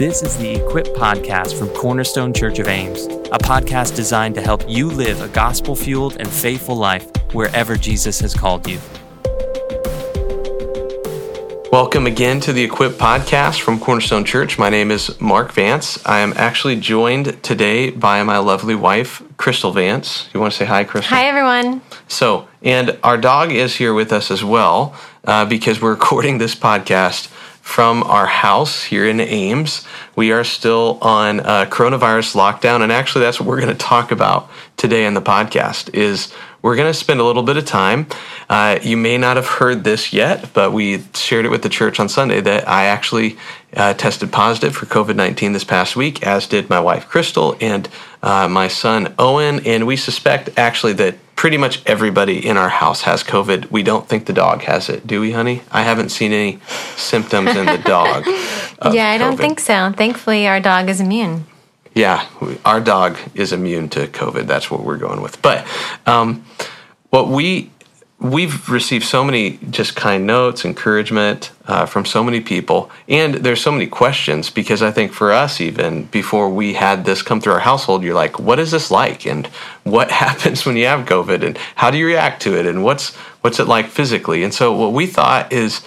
This is the Equip Podcast from Cornerstone Church of Ames, a podcast designed to help you live a gospel fueled and faithful life wherever Jesus has called you. Welcome again to the Equip Podcast from Cornerstone Church. My name is Mark Vance. I am actually joined today by my lovely wife, Crystal Vance. You want to say hi, Crystal? Hi, everyone. So, and our dog is here with us as well uh, because we're recording this podcast from our house here in Ames. We are still on uh, coronavirus lockdown, and actually, that's what we're going to talk about today in the podcast. Is we're going to spend a little bit of time. Uh, you may not have heard this yet, but we shared it with the church on Sunday that I actually uh, tested positive for COVID 19 this past week, as did my wife Crystal and uh, my son Owen. And we suspect actually that pretty much everybody in our house has COVID. We don't think the dog has it, do we, honey? I haven't seen any symptoms in the dog. yeah, I don't think so. Thankfully, our dog is immune. Yeah, our dog is immune to COVID. That's what we're going with. But um, what we we've received so many just kind notes, encouragement uh, from so many people, and there's so many questions because I think for us, even before we had this come through our household, you're like, what is this like, and what happens when you have COVID, and how do you react to it, and what's what's it like physically? And so what we thought is.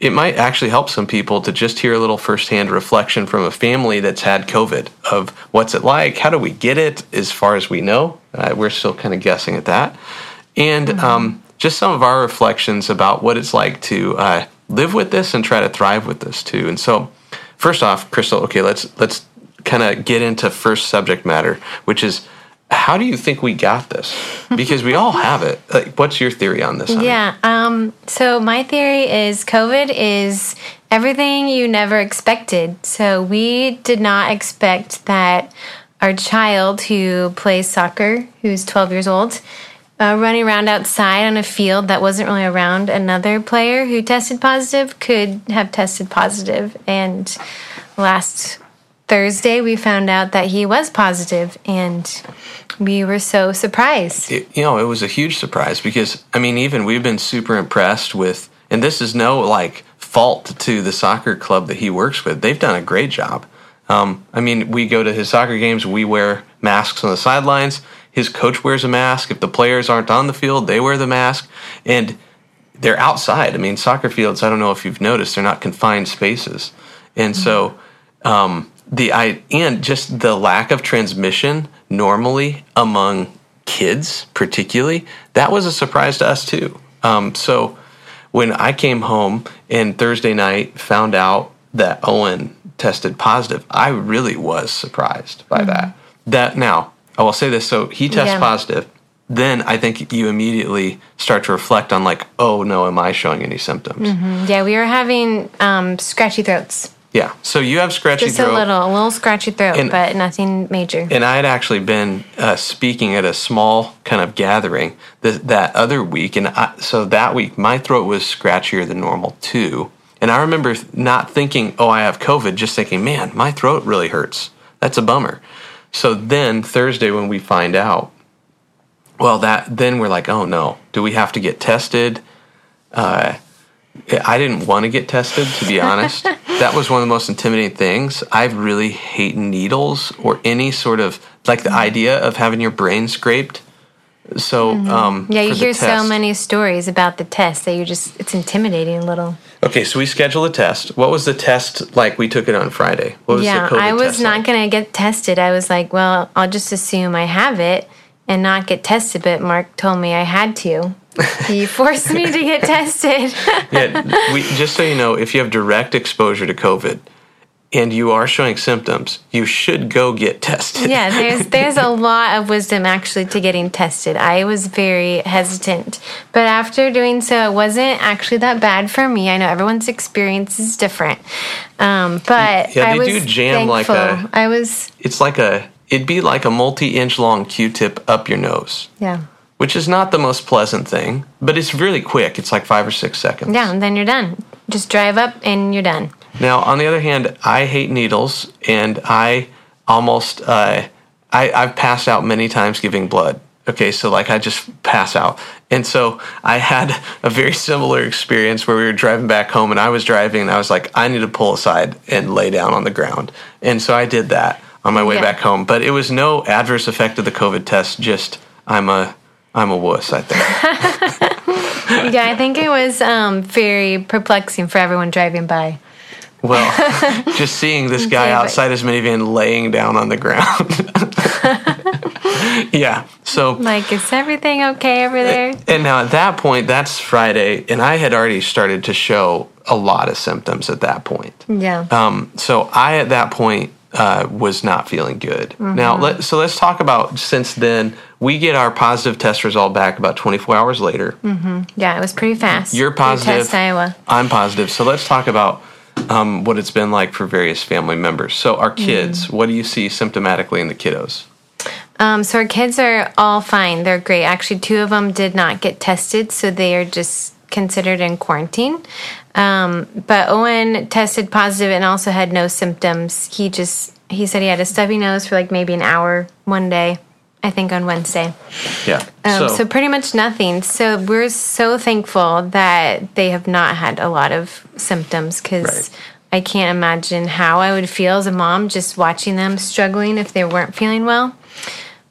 It might actually help some people to just hear a little firsthand reflection from a family that's had COVID of what's it like, how do we get it, as far as we know. Uh, we're still kind of guessing at that, and mm-hmm. um, just some of our reflections about what it's like to uh, live with this and try to thrive with this too. And so, first off, Crystal, okay, let's let's kind of get into first subject matter, which is how do you think we got this? Because we all have it. Like, what's your theory on this? Honey? Yeah. Um, so my theory is COVID is everything you never expected. So we did not expect that our child who plays soccer, who's 12 years old, uh, running around outside on a field that wasn't really around another player who tested positive could have tested positive. And last Thursday, we found out that he was positive, and we were so surprised. It, you know, it was a huge surprise because, I mean, even we've been super impressed with, and this is no like fault to the soccer club that he works with. They've done a great job. Um, I mean, we go to his soccer games, we wear masks on the sidelines his coach wears a mask. If the players aren't on the field, they wear the mask. And they're outside. I mean, soccer fields, I don't know if you've noticed, they're not confined spaces. And mm-hmm. so, um, the I and just the lack of transmission normally among kids, particularly, that was a surprise to us too. Um, so when I came home and Thursday night found out that Owen tested positive, I really was surprised by mm-hmm. that. That now I will say this: so he tests yeah. positive. Then I think you immediately start to reflect on like, oh no, am I showing any symptoms? Mm-hmm. Yeah, we were having um, scratchy throats. Yeah, so you have scratchy Just throat. a little, a little scratchy throat, and, but nothing major. And I had actually been uh, speaking at a small kind of gathering that, that other week, and I, so that week my throat was scratchier than normal too. And I remember not thinking, oh, I have COVID, just thinking, man, my throat really hurts. That's a bummer. So then Thursday when we find out, well, that then we're like, oh no, do we have to get tested? Uh, I didn't want to get tested, to be honest. that was one of the most intimidating things. I really hate needles or any sort of like the idea of having your brain scraped. So, mm-hmm. um, yeah, you hear so many stories about the test that you just, it's intimidating a little. Okay, so we schedule a test. What was the test like? We took it on Friday. What was yeah, the COVID I was not like? going to get tested. I was like, well, I'll just assume I have it and not get tested. But Mark told me I had to. He forced me to get tested. yeah, we, just so you know, if you have direct exposure to COVID, and you are showing symptoms, you should go get tested. Yeah, there's there's a lot of wisdom actually to getting tested. I was very hesitant, but after doing so, it wasn't actually that bad for me. I know everyone's experience is different, um, but yeah, they I was do jam thankful. like a. I was. It's like a. It'd be like a multi-inch long Q-tip up your nose. Yeah. Which is not the most pleasant thing, but it's really quick. It's like five or six seconds. Yeah, and then you're done. Just drive up and you're done. Now, on the other hand, I hate needles, and I almost uh, I, I've passed out many times giving blood. Okay, so like I just pass out. And so I had a very similar experience where we were driving back home and I was driving and I was like, I need to pull aside and lay down on the ground. And so I did that on my way Yeah. back home. But it was no adverse effect of the COVID test, just I'm a I'm a wuss, I think. yeah, I think it was um, very perplexing for everyone driving by. Well, just seeing this guy outside his minivan laying down on the ground. yeah. So Like, is everything okay over there? And now at that point, that's Friday, and I had already started to show a lot of symptoms at that point. Yeah. Um, so I at that point uh, was not feeling good. Now, let, so let's talk about since then. We get our positive test result back about 24 hours later. yeah, it was pretty fast. You're positive. Test Iowa. I'm positive. So let's talk about um, what it's been like for various family members. So our kids, what do you see symptomatically in the kiddos? Um, so our kids are all fine. They're great. Actually, two of them did not get tested, so they are just considered in quarantine. Um, but Owen tested positive and also had no symptoms. He just he said he had a stubby nose for like maybe an hour one day. I think on Wednesday. Yeah. Um, so, pretty much nothing. So we're so thankful that they have not had a lot of symptoms because Right. I can't imagine how I would feel as a mom just watching them struggling if they weren't feeling well.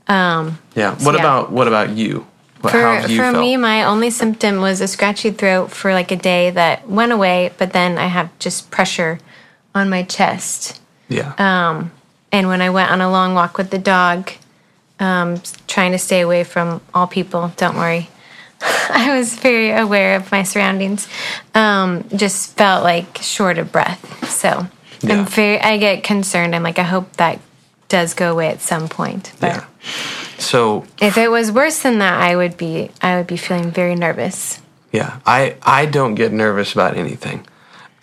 yeah. What yeah. about what about you? What, For, you for felt? me, my only symptom was a scratchy throat for like a day that went away, but then I have just pressure on my chest. yeah. Um, And when I went on a long walk with the dog, um, trying to stay away from all people, don't worry. I was very aware of my surroundings. Um, just felt like short of breath. So Yeah. I'm very, I get concerned. I'm like, I hope that does go away at some point. But yeah. So if it was worse than that, I would be, I would be feeling very nervous. Yeah, I I don't get nervous about anything.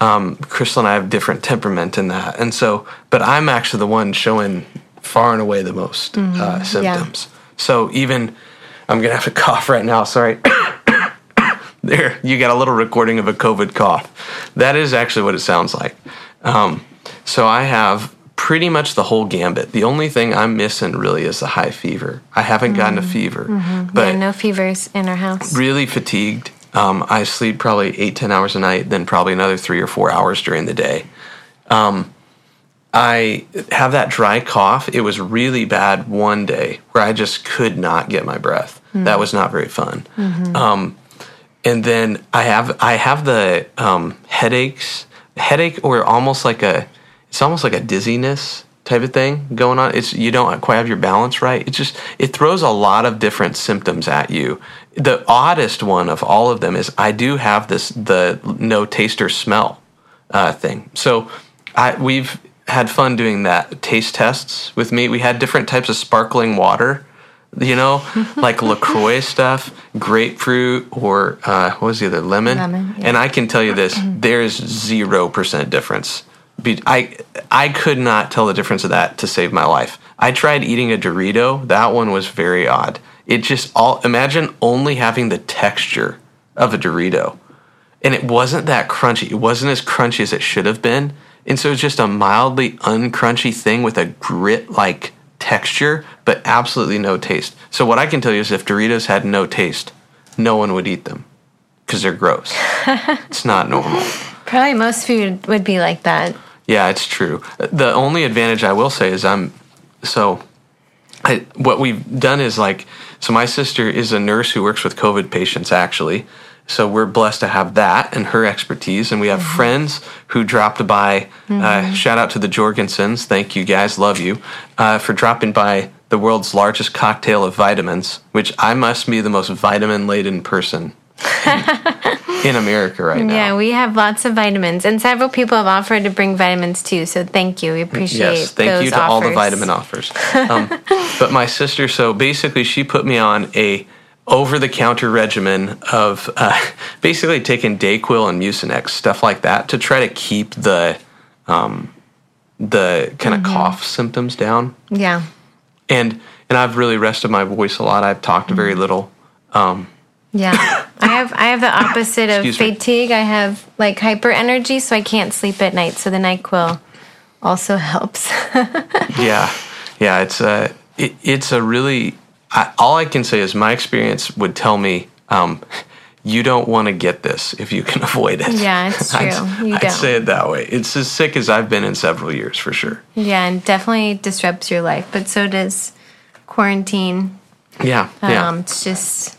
Um, Crystal and I have different temperament in that, and so, but I'm actually the one showing far and away the most uh, symptoms. So even I'm gonna have to cough right now. Sorry. there, you got a little recording of a COVID cough. That is actually what it sounds like. Um, so I have pretty much the whole gambit. The only thing I'm missing really is the high fever. I haven't gotten a fever, but yeah, no fevers in our house. really fatigued. Um, I sleep probably eight, ten hours a night, then probably another three or four hours during the day. Um, I have that dry cough. It was really bad one day where I just could not get my breath. That was not very fun. Um, and then I have I have the um, headaches, headache or almost like a it's almost like a dizziness type of thing going on. It's you don't quite have your balance right. It just it throws a lot of different symptoms at you. The oddest one of all of them is I do have this the no taste or smell uh, thing. So I we've had fun doing that taste tests with me. We had different types of sparkling water. You know, like Lacroix stuff, grapefruit, or uh, what was the other lemon? Lemon, yeah. And I can tell you this: there's zero percent difference. I I could not tell the difference of that to save my life. I tried eating a Dorito. That one was very odd. It just all imagine only having the texture of a Dorito, and it wasn't that crunchy. It wasn't as crunchy as it should have been, and so it's just a mildly uncrunchy thing with a grit like texture, but absolutely no taste. So what I can tell you is, if Doritos had no taste, no one would eat them because they're gross. it's not normal. Probably most food would be like that. Yeah, it's true. The only advantage I will say is I'm so I, what we've done is like so my sister is a nurse who works with COVID patients actually. So we're blessed to have that and her expertise, and we have friends who dropped by. Uh, shout out to the Jorgensens, thank you guys, love you uh, for dropping by the world's largest cocktail of vitamins, which I must be the most vitamin laden person in America right now. Yeah, we have lots of vitamins, and several people have offered to bring vitamins too. So thank you. We appreciate Yes, thank you to all the vitamin offers. Um, but my sister, so basically, she put me on a over-the-counter regimen of uh, basically taking Dayquil and Mucinex, stuff like that, to try to keep the um, the kind of cough symptoms down. Yeah, And and I've really rested my voice a lot. I've talked very little. yeah. I have I have the opposite of Excuse me. fatigue. I have like hyper energy, so I can't sleep at night. So the Nyquil also helps. yeah, yeah. It's a it, it's a really I, all I can say is my experience would tell me um, you don't want to get this if you can avoid it. Yeah, it's true. I'd, You I'd don't. say it that way. It's as sick as I've been in several years for sure. Yeah, and definitely disrupts your life, but so does quarantine. Yeah, yeah. Um, it's just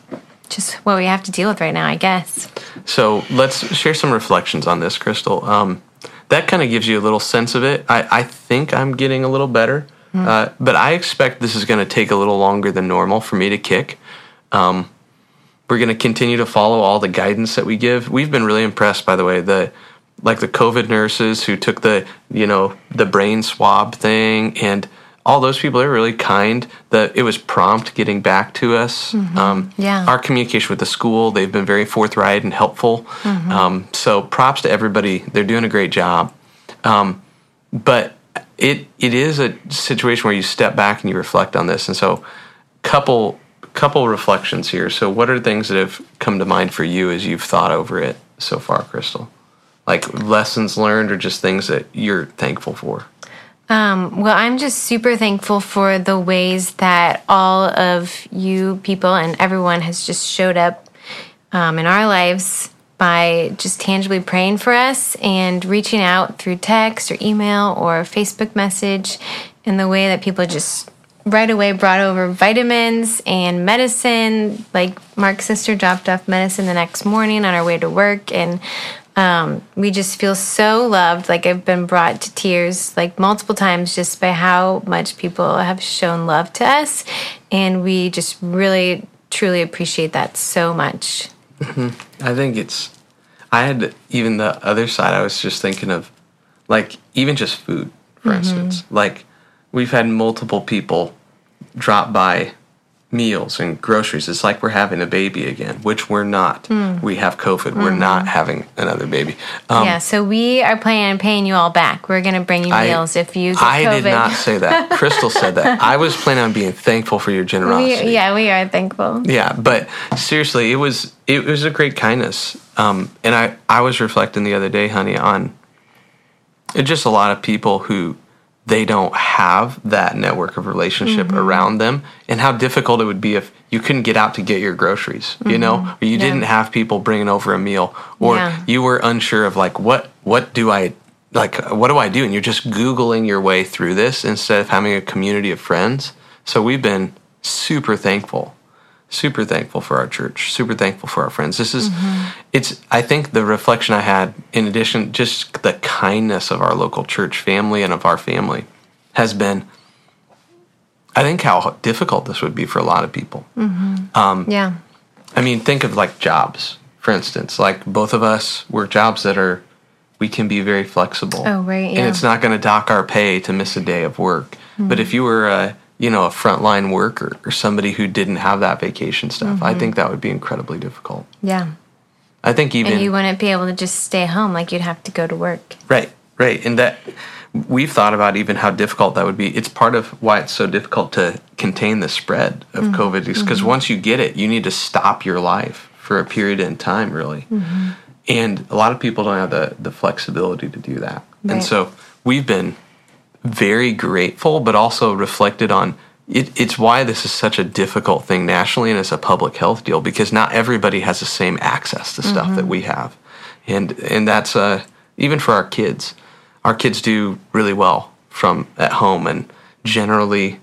just what we have to deal with right now, I guess. So let's share some reflections on this, Crystal. Um, that kind of gives you a little sense of it. I, I think I'm getting a little better, uh, but I expect this is going to take a little longer than normal for me to kick. Um, we're going to continue to follow all the guidance that we give. We've been really impressed, by the way, the like the COVID nurses who took the you know the brain swab thing and all those people are really kind. That it was prompt getting back to us. Um, Yeah. our communication with the school, they've been very forthright and helpful. Um, so props to everybody. They're doing a great job. Um, but it it is a situation where you step back and you reflect on this. And so couple couple reflections here. So what are things that have come to mind for you as you've thought over it so far, Crystal? Like lessons learned or just things that you're thankful for? Um, well, I'm just super thankful for the ways that all of you people and everyone has just showed up um, in our lives by just tangibly praying for us and reaching out through text or email or Facebook message in the way that people just right away brought over vitamins and medicine. Like Mark's sister dropped off medicine the next morning on our way to work and um, we just feel so loved. Like I've been brought to tears like multiple times just by how much people have shown love to us. And we just really, truly appreciate that so much. Mm-hmm. I think it's. I had even the other side. I was just thinking of, like, even just food, for mm-hmm. instance. Like, we've had multiple people drop by meals and groceries. It's like we're having a baby again, which we're not. We have COVID. We're not having another baby. Um, yeah, so we are planning on paying you all back. We're going to bring you I- meals if you get I COVID. did not say that. Crystal said that. I was planning on being thankful for your generosity. we, yeah, we are thankful. Yeah, but seriously, it was it was a great kindness. Um, and I I was reflecting the other day, honey, on just a lot of people who they don't have that network of relationship Mm-hmm. around them, and how difficult it would be if you couldn't get out to get your groceries, you know, or you Mm-hmm. Yeah. didn't have people bringing over a meal, or Yeah. you were unsure of like what what do I like what do I do, and you're just googling your way through this instead of having a community of friends. So we've been super thankful super thankful for our church super thankful for our friends. This is mm-hmm. it's i think the reflection i had in addition just the kindness of our local church family and of our family has been i think how difficult this would be for a lot of people. Mm-hmm. Um, yeah. i mean think of like jobs for instance. Like both of us work jobs that are we can be very flexible. Oh, right, and it's not going to dock our pay to miss a day of work. But Mm-hmm. if you were a you know a frontline worker or somebody who didn't have that vacation stuff i Mm-hmm. think that would be incredibly difficult Yeah. i think even And you wouldn't be able to just stay home. Like you'd have to go to work. Right, right. And that we've thought about even how difficult that would be. It's part of why it's so difficult to contain the spread of mm-hmm. COVID because mm-hmm. once you get it, you need to stop your life for a period in time, really. Mm-hmm. And a lot of people don't have the, the flexibility to do that. And so we've been very grateful, but also reflected on it, it's why this is such a difficult thing nationally and it's a public health deal because not everybody has the same access to stuff that mm-hmm. we have. And and that's uh, even for our kids. Our kids do really well from at home and generally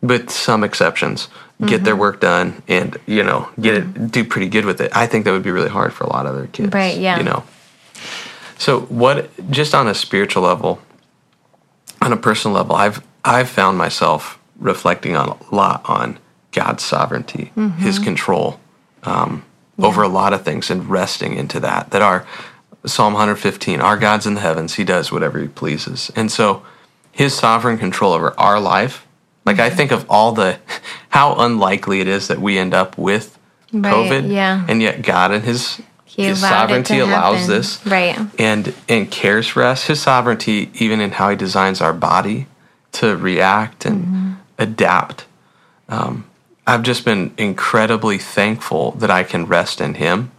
with some exceptions get their mm-hmm. work done and you know get it do pretty good with it. I think that would be really hard for a lot of other kids. Right, yeah. You know. So what just on a spiritual level, on a personal level, I've I've found myself reflecting on a lot on God's sovereignty, His control um, over a lot of things, and resting into that. That our Psalm 115, our God's in the heavens; He does whatever He pleases, and so His sovereign control over our life. Like I think of all the how unlikely it is that we end up with Right, COVID, yeah. and yet God and His He His allowed it to sovereignty allows this, Right. and and cares for us. His sovereignty, even in how he designs our body to react and Mm-hmm. adapt. Um, I've just been incredibly thankful that I can rest in Him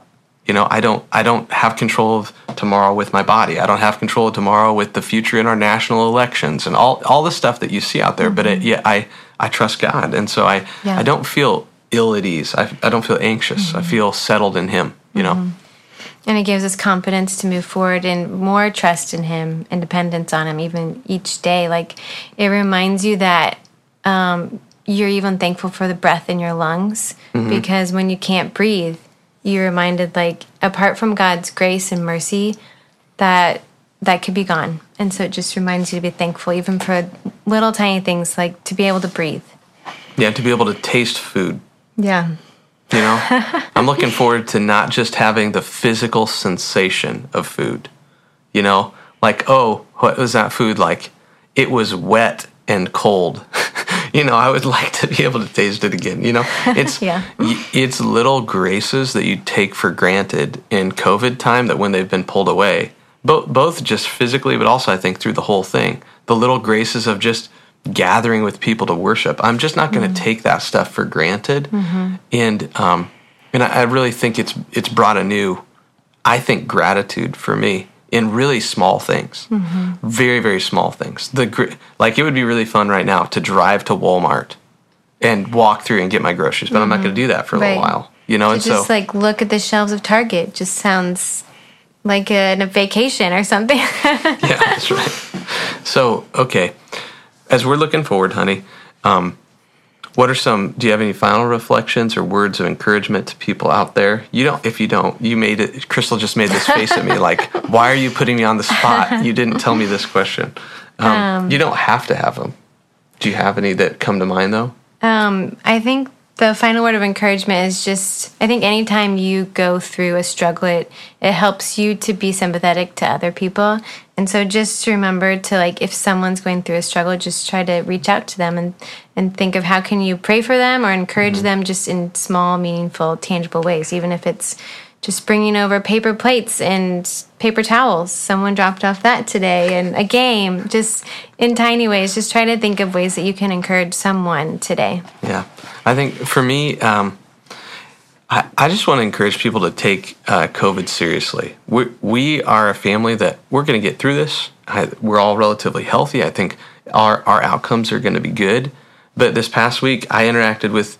You know, I don't I don't have control of tomorrow with my body. I don't have control of tomorrow with the future in our national elections and all all the stuff that you see out there. Mm-hmm. But it, yeah, I I trust God, and so I yeah. I don't feel ill at ease. I I don't feel anxious. Mm-hmm. I feel settled in Him. You know. Mm-hmm. And it gives us confidence to move forward and more trust in Him and dependence on Him, even each day. Like it reminds you that um, you're even thankful for the breath in your lungs mm-hmm. because when you can't breathe, you're reminded, like, apart from God's grace and mercy, that that could be gone. And so it just reminds you to be thankful, even for little tiny things like to be able to breathe. Yeah, to be able to taste food. Yeah. You know, I'm looking forward to not just having the physical sensation of food. You know, like, oh, what was that food like? It was wet and cold. you know, I would like to be able to taste it again. You know, it's yeah. it's little graces that you take for granted in COVID time that when they've been pulled away, both both just physically, but also I think through the whole thing, the little graces of just gathering with people to worship. I'm just not going to mm-hmm. take that stuff for granted, mm-hmm. and um, and I, I really think it's it's brought a new, I think, gratitude for me in really small things, mm-hmm. very very small things. The like it would be really fun right now to drive to Walmart and walk through and get my groceries, but I'm not going to do that for a right. little while. You know, to and just so like look at the shelves of Target just sounds like a, a vacation or something. yeah, that's right. So okay as we're looking forward, honey, um, what are some? Do you have any final reflections or words of encouragement to people out there? You don't. If you don't, you made it. Crystal just made this face at me, like, "Why are you putting me on the spot? You didn't tell me this question." Um, um, you don't have to have them. Do you have any that come to mind though? Um, I think the final word of encouragement is just I think anytime you go through a struggle it it helps you to be sympathetic to other people. And so just remember to like if someone's going through a struggle just try to reach out to them and and think of how can you pray for them or encourage mm-hmm. them just in small meaningful tangible ways even if it's just bringing over paper plates and paper towels. Someone dropped off that today, and a game, just in tiny ways. Just try to think of ways that you can encourage someone today. Yeah. I think for me, um, I, I just want to encourage people to take uh, COVID seriously. We, we are a family that we're going to get through this. I, we're all relatively healthy. I think our, our outcomes are going to be good. But this past week, I interacted with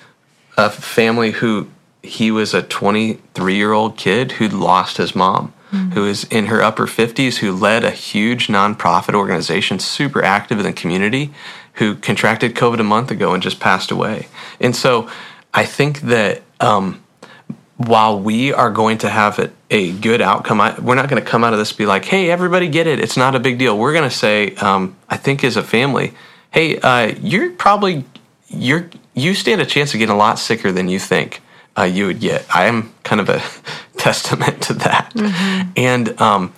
a family who he was a 23 year old kid who'd lost his mom, mm-hmm. who is in her upper 50s, who led a huge nonprofit organization, super active in the community, who contracted COVID a month ago and just passed away. And so I think that um, while we are going to have a, a good outcome, I, we're not going to come out of this be like, hey, everybody get it. It's not a big deal. We're going to say, um, I think as a family, hey, uh, you're probably, you're, you stand a chance of getting a lot sicker than you think uh, you would get. I am kind of a testament to that. Mm-hmm. And um,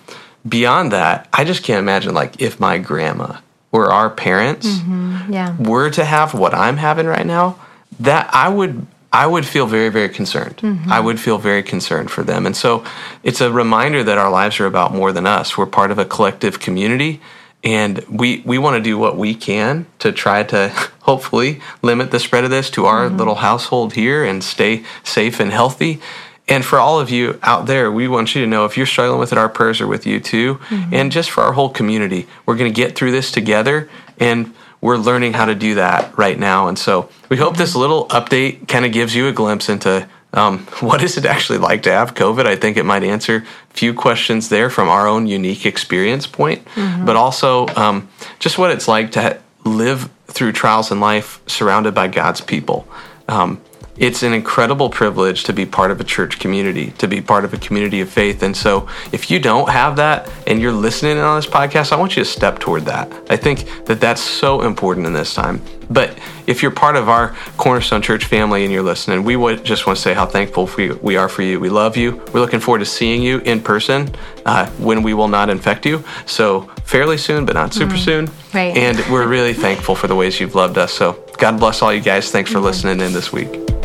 beyond that, I just can't imagine like if my grandma or our parents mm-hmm. yeah. were to have what I'm having right now, that I would I would feel very very concerned. Mm-hmm. I would feel very concerned for them. And so it's a reminder that our lives are about more than us. We're part of a collective community and we we want to do what we can to try to hopefully limit the spread of this to our mm-hmm. little household here and stay safe and healthy and for all of you out there we want you to know if you're struggling with it our prayers are with you too mm-hmm. and just for our whole community we're going to get through this together and we're learning how to do that right now and so we hope this little update kind of gives you a glimpse into um, what is it actually like to have COVID? I think it might answer a few questions there from our own unique experience point, mm-hmm. but also um, just what it's like to live through trials in life surrounded by God's people. Um, it's an incredible privilege to be part of a church community, to be part of a community of faith. And so, if you don't have that and you're listening on this podcast, I want you to step toward that. I think that that's so important in this time. But if you're part of our Cornerstone Church family and you're listening, we would just want to say how thankful we are for you. We love you. We're looking forward to seeing you in person uh, when we will not infect you. So, fairly soon, but not super mm, soon. Right. And we're really thankful for the ways you've loved us. So, God bless all you guys. Thanks for mm-hmm. listening in this week.